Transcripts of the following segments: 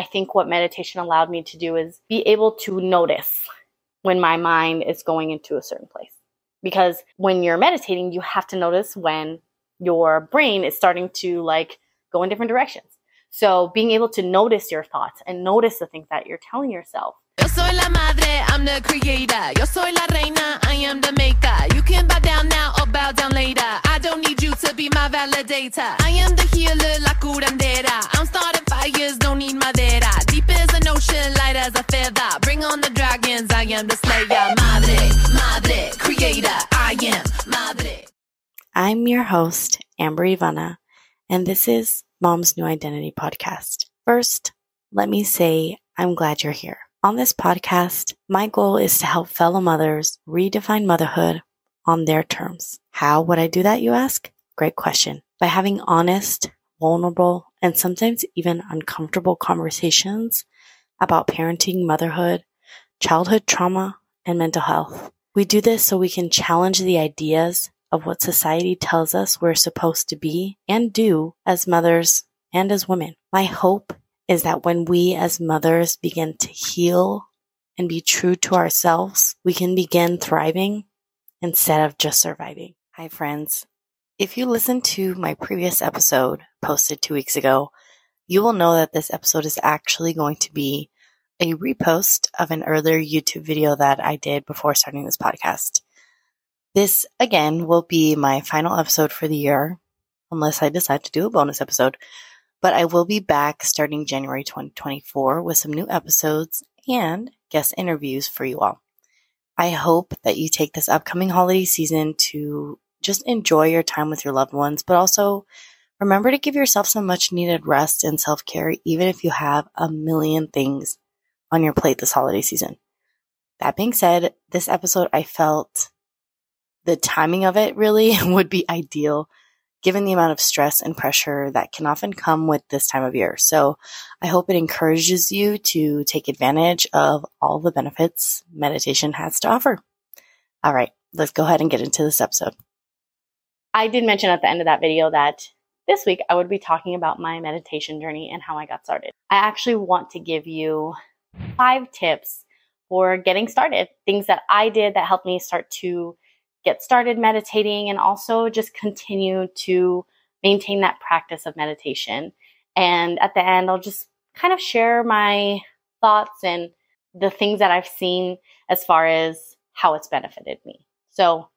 I think what meditation allowed me to do is be able to notice when my mind is going into a certain place. Because when you're meditating, you have to notice when your brain is starting to like go in different directions. So being able to notice your thoughts and notice the things that you're telling yourself. Yo soy la madre, I'm the creator. Yo soy la reina, I am the maker. You can bow down now or bow down later. I don't need you to be my validator. I am the healer, la curandera. I'm starting as a feather. Bring on the dragons, I am the slayer. Madre, madre, creator, I am madre. I'm your host, Amber Ivana, and this is Mom's New Identity podcast. First, let me say I'm glad you're here. On this podcast, my goal is to help fellow mothers redefine motherhood on their terms. How would I do that, you ask? Great question. By having honest, vulnerable, and sometimes even uncomfortable conversations about parenting, motherhood, childhood trauma, and mental health. We do this so we can challenge the ideas of what society tells us we're supposed to be and do as mothers and as women. My hope is that when we as mothers begin to heal and be true to ourselves, we can begin thriving instead of just surviving. Hi, friends. If you listened to my previous episode posted two weeks ago, you will know that this episode is actually going to be a repost of an earlier YouTube video that I did before starting this podcast. This, again, will be my final episode for the year, unless I decide to do a bonus episode. But I will be back starting January 2024 with some new episodes and guest interviews for you all. I hope that you take this upcoming holiday season to just enjoy your time with your loved ones, but also remember to give yourself some much needed rest and self care, even if you have a million things on your plate this holiday season. That being said, this episode I felt the timing of it really would be ideal given the amount of stress and pressure that can often come with this time of year. So I hope it encourages you to take advantage of all the benefits meditation has to offer. All right, let's go ahead and get into this episode. I did mention at the end of that video that this week I would be talking about my meditation journey and how I got started. I actually want to give you five tips for getting started, things that I did that helped me start to get started meditating and also just continue to maintain that practice of meditation. And at the end, I'll just kind of share my thoughts and the things that I've seen as far as how it's benefited me. So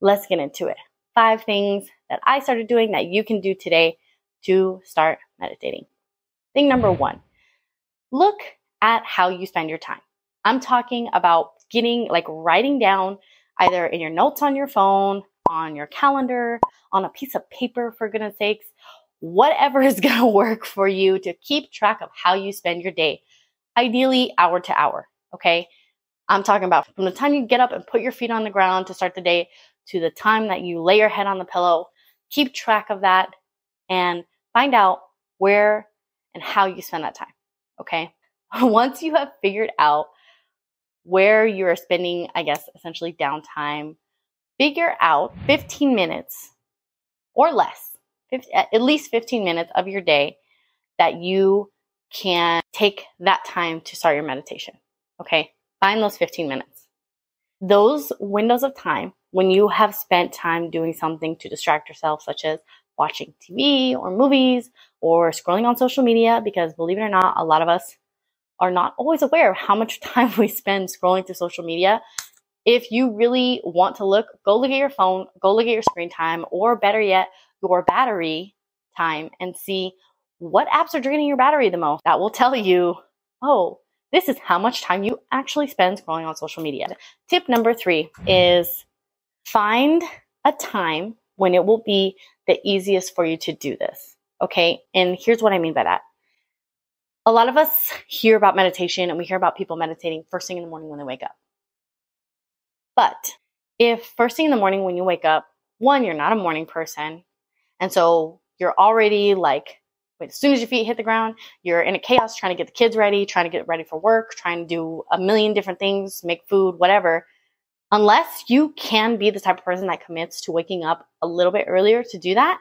let's get into it. Five things that I started doing that you can do today to start meditating. Thing number mm. one look at how you spend your time. I'm talking about getting like writing down either in your notes on your phone, on your calendar, on a piece of paper, for goodness sakes, whatever is going to work for you to keep track of how you spend your day, ideally hour to hour. Okay. I'm talking about from the time you get up and put your feet on the ground to start the day to the time that you lay your head on the pillow. Keep track of that and find out where and how you spend that time. Okay. Once you have figured out where you're spending, I guess, essentially downtime, figure out 15 minutes or less, 50, at least 15 minutes of your day that you can take that time to start your meditation. Okay. Find those 15 minutes. Those windows of time when you have spent time doing something to distract yourself, such as watching TV or movies or scrolling on social media, because believe it or not, a lot of us are not always aware of how much time we spend scrolling through social media. If you really want to look, go look at your phone, go look at your screen time, or better yet, your battery time and see what apps are draining your battery the most. That will tell you, oh, this is how much time you actually spend scrolling on social media. Tip number three is find a time when it will be the easiest for you to do this. Okay. And here's what I mean by that a lot of us hear about meditation and we hear about people meditating first thing in the morning when they wake up. But if first thing in the morning when you wake up, one, you're not a morning person, and so you're already like, wait, as soon as your feet hit the ground, you're in a chaos trying to get the kids ready, trying to get ready for work, trying to do a million different things, make food, whatever. Unless you can be the type of person that commits to waking up a little bit earlier to do that,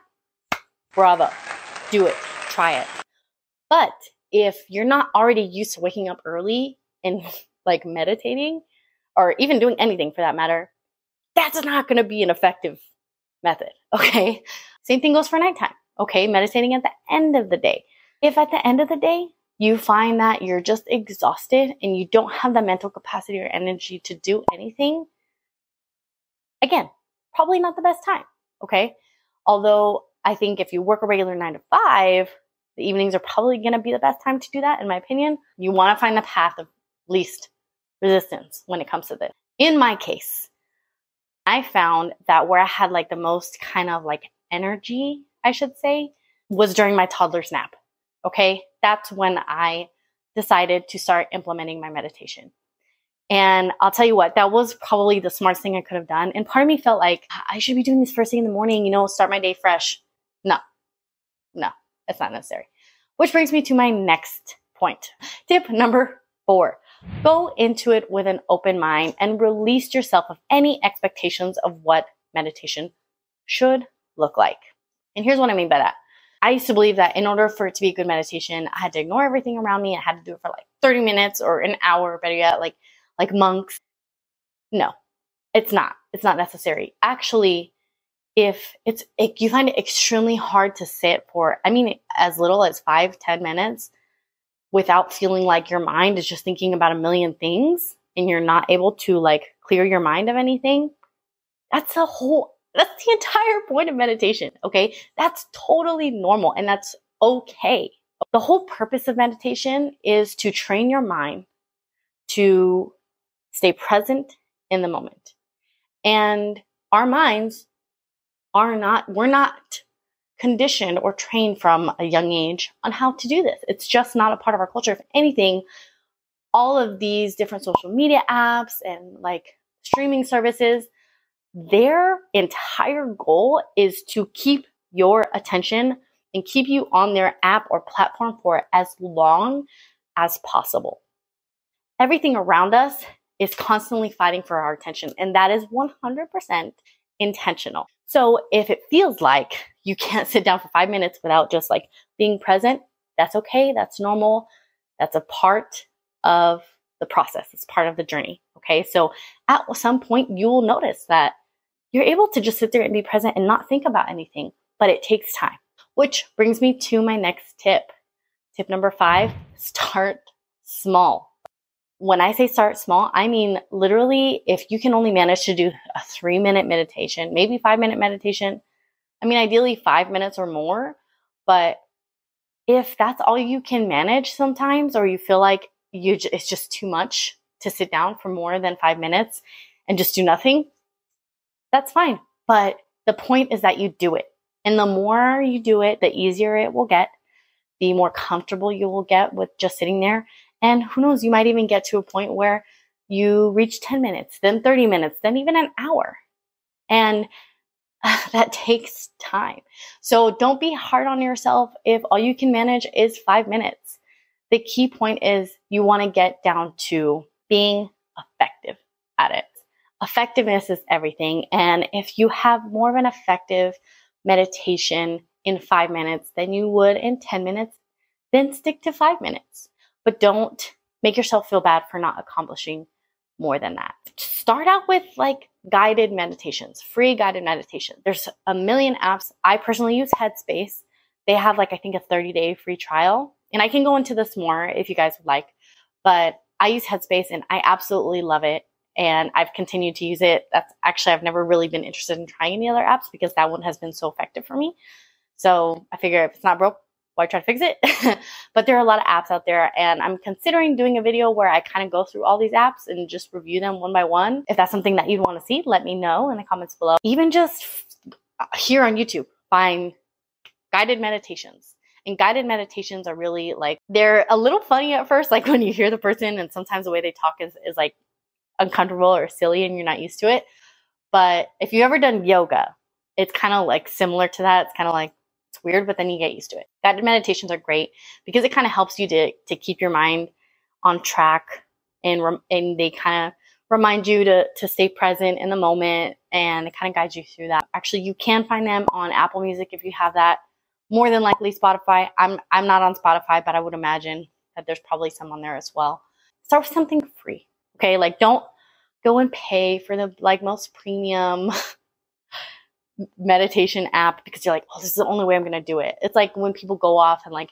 bravo, do it, try it. But if you're not already used to waking up early and like meditating or even doing anything for that matter, that's not going to be an effective method. Okay. Same thing goes for nighttime. Okay. Meditating at the end of the day. If at the end of the day, you find that you're just exhausted and you don't have the mental capacity or energy to do anything, again, probably not the best time. Okay. Although I think if you work a regular nine to five, the evenings are probably going to be the best time to do that, in my opinion. You want to find the path of least resistance when it comes to this. In my case, I found that where I had like the most kind of like energy, I should say, was during my toddler's nap. Okay. That's when I decided to start implementing my meditation. And I'll tell you what, that was probably the smartest thing I could have done. And part of me felt like I should be doing this first thing in the morning, you know, start my day fresh. No, no, it's not necessary. Which brings me to my next point. Tip number four go into it with an open mind and release yourself of any expectations of what meditation should look like. And here's what I mean by that. I used to believe that in order for it to be a good meditation, I had to ignore everything around me. I had to do it for like 30 minutes or an hour, better yet, like like monks. No, it's not. It's not necessary. Actually, if it's if you find it extremely hard to sit for, I mean, as little as five, ten minutes without feeling like your mind is just thinking about a million things and you're not able to like clear your mind of anything, that's a whole that's the entire point of meditation, okay? That's totally normal and that's okay. The whole purpose of meditation is to train your mind to stay present in the moment. And our minds are not, we're not conditioned or trained from a young age on how to do this. It's just not a part of our culture. If anything, all of these different social media apps and like streaming services, their entire goal is to keep your attention and keep you on their app or platform for as long as possible. Everything around us is constantly fighting for our attention. And that is 100% intentional. So if it feels like you can't sit down for five minutes without just like being present, that's okay. That's normal. That's a part of the process. It's part of the journey. Okay. So at some point, you will notice that you're able to just sit there and be present and not think about anything, but it takes time. Which brings me to my next tip. Tip number five start small when I say start small, I mean literally if you can only manage to do a three minute meditation, maybe five minute meditation. I mean, ideally five minutes or more. But if that's all you can manage sometimes, or you feel like you it's just too much to sit down for more than five minutes and just do nothing, that's fine. But the point is that you do it. And the more you do it, the easier it will get, the more comfortable you will get with just sitting there. And who knows, you might even get to a point where you reach 10 minutes, then 30 minutes, then even an hour. And that takes time. So don't be hard on yourself if all you can manage is five minutes. The key point is you want to get down to being effective at it. Effectiveness is everything. And if you have more of an effective meditation in five minutes than you would in 10 minutes, then stick to five minutes but don't make yourself feel bad for not accomplishing more than that. Start out with like guided meditations, free guided meditation. There's a million apps. I personally use Headspace. They have like, I think a 30 day free trial. And I can go into this more if you guys would like, but I use Headspace and I absolutely love it. And I've continued to use it. That's actually, I've never really been interested in trying any other apps because that one has been so effective for me. So I figure if it's not broke, why try to fix it? but there are a lot of apps out there, and I'm considering doing a video where I kind of go through all these apps and just review them one by one. If that's something that you'd want to see, let me know in the comments below. Even just uh, here on YouTube, find guided meditations. And guided meditations are really like, they're a little funny at first, like when you hear the person, and sometimes the way they talk is, is like uncomfortable or silly and you're not used to it. But if you've ever done yoga, it's kind of like similar to that. It's kind of like it's weird, but then you get used to it. Guided meditations are great because it kind of helps you to to keep your mind on track and and they kind of remind you to to stay present in the moment and it kind of guides you through that. Actually, you can find them on Apple Music if you have that more than likely Spotify. I'm I'm not on Spotify, but I would imagine that there's probably some on there as well. Start with something free. Okay? Like don't go and pay for the like most premium meditation app because you're like, "Oh, this is the only way I'm going to do it." It's like when people go off and like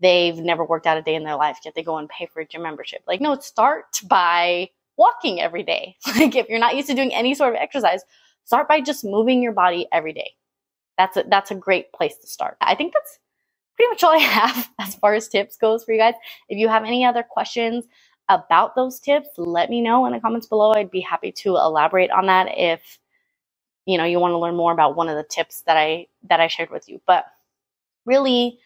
they've never worked out a day in their life yet they go and pay for a gym membership. Like, no, start by walking every day. Like if you're not used to doing any sort of exercise, start by just moving your body every day. That's a, that's a great place to start. I think that's pretty much all I have as far as tips goes for you guys. If you have any other questions about those tips, let me know in the comments below. I'd be happy to elaborate on that if you know you want to learn more about one of the tips that I that I shared with you. But really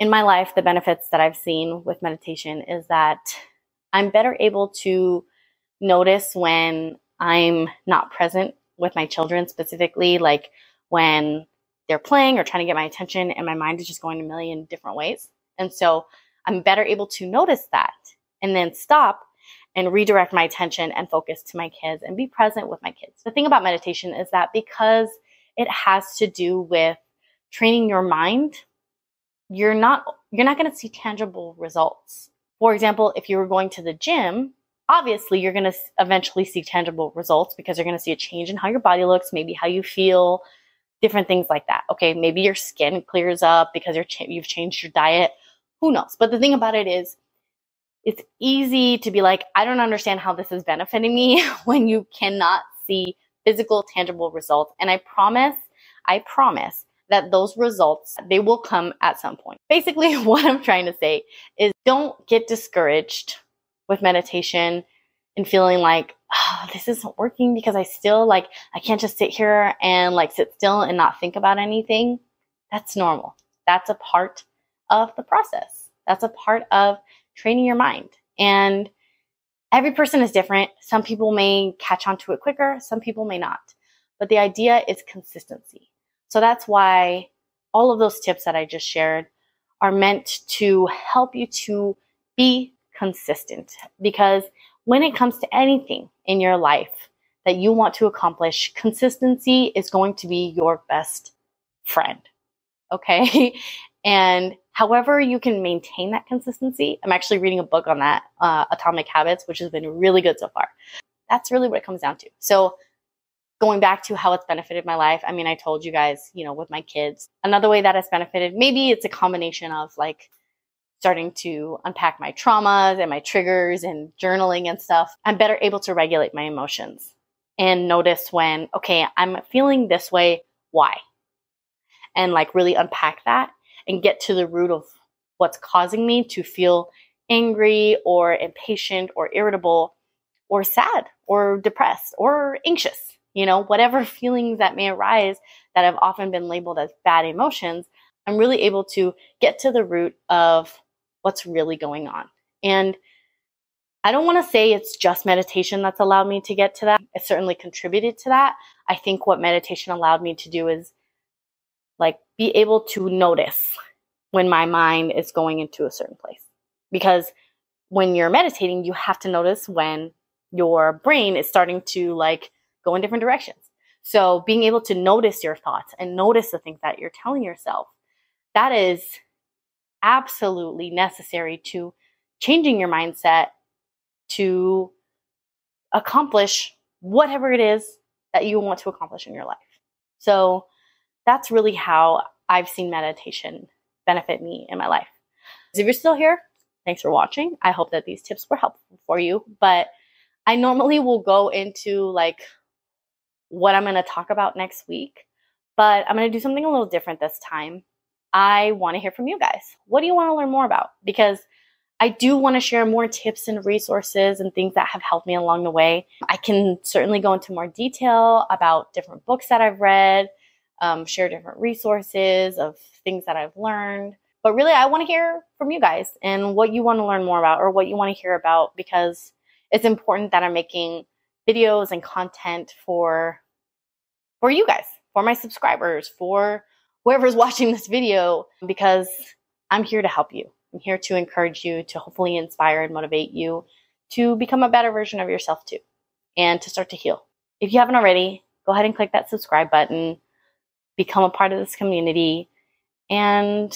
in my life the benefits that I've seen with meditation is that I'm better able to notice when I'm not present with my children specifically like when they're playing or trying to get my attention and my mind is just going a million different ways. And so I'm better able to notice that and then stop and redirect my attention and focus to my kids and be present with my kids. The thing about meditation is that because it has to do with training your mind, you're not you're not going to see tangible results. For example, if you were going to the gym, obviously you're going to eventually see tangible results because you're going to see a change in how your body looks, maybe how you feel, different things like that. Okay, maybe your skin clears up because you're ch- you've changed your diet. Who knows? But the thing about it is, it's easy to be like, I don't understand how this is benefiting me when you cannot see physical, tangible results. And I promise, I promise that those results they will come at some point. Basically, what I'm trying to say is don't get discouraged with meditation and feeling like oh, this isn't working because I still like I can't just sit here and like sit still and not think about anything. That's normal. That's a part of the process. That's a part of training your mind. And every person is different. Some people may catch on to it quicker, some people may not. But the idea is consistency. So that's why all of those tips that I just shared are meant to help you to be consistent because when it comes to anything in your life that you want to accomplish, consistency is going to be your best friend. Okay. and however you can maintain that consistency, I'm actually reading a book on that, uh, Atomic Habits, which has been really good so far. That's really what it comes down to. So, going back to how it's benefited my life, I mean, I told you guys, you know, with my kids, another way that has benefited, maybe it's a combination of like starting to unpack my traumas and my triggers and journaling and stuff, I'm better able to regulate my emotions and notice when, okay, I'm feeling this way, why? And like really unpack that and get to the root of what's causing me to feel angry or impatient or irritable or sad or depressed or anxious. You know, whatever feelings that may arise that have often been labeled as bad emotions, I'm really able to get to the root of what's really going on. And I don't want to say it's just meditation that's allowed me to get to that. It certainly contributed to that. I think what meditation allowed me to do is like be able to notice when my mind is going into a certain place. Because when you're meditating, you have to notice when your brain is starting to like go in different directions. So being able to notice your thoughts and notice the things that you're telling yourself, that is absolutely necessary to changing your mindset to accomplish whatever it is that you want to accomplish in your life. So that's really how I've seen meditation benefit me in my life. If you're still here, thanks for watching. I hope that these tips were helpful for you. But I normally will go into like what I'm going to talk about next week, but I'm going to do something a little different this time. I want to hear from you guys. What do you want to learn more about? Because I do want to share more tips and resources and things that have helped me along the way. I can certainly go into more detail about different books that I've read, um, share different resources of things that I've learned. But really, I want to hear from you guys and what you want to learn more about or what you want to hear about because it's important that I'm making videos and content for for you guys, for my subscribers, for whoever's watching this video because I'm here to help you. I'm here to encourage you, to hopefully inspire and motivate you to become a better version of yourself too and to start to heal. If you haven't already, go ahead and click that subscribe button, become a part of this community, And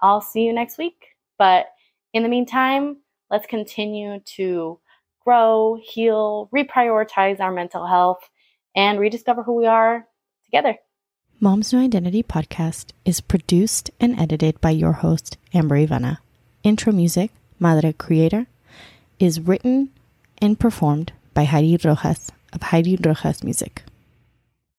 I'll see you next week. But in the meantime, let's continue to grow, heal, reprioritize our mental health, and rediscover who we are together. Mom's New Identity podcast is produced and edited by your host, Amber Ivana. Intro music, Madre Creator, is written and performed by Heidi Rojas of Heidi Rojas Music.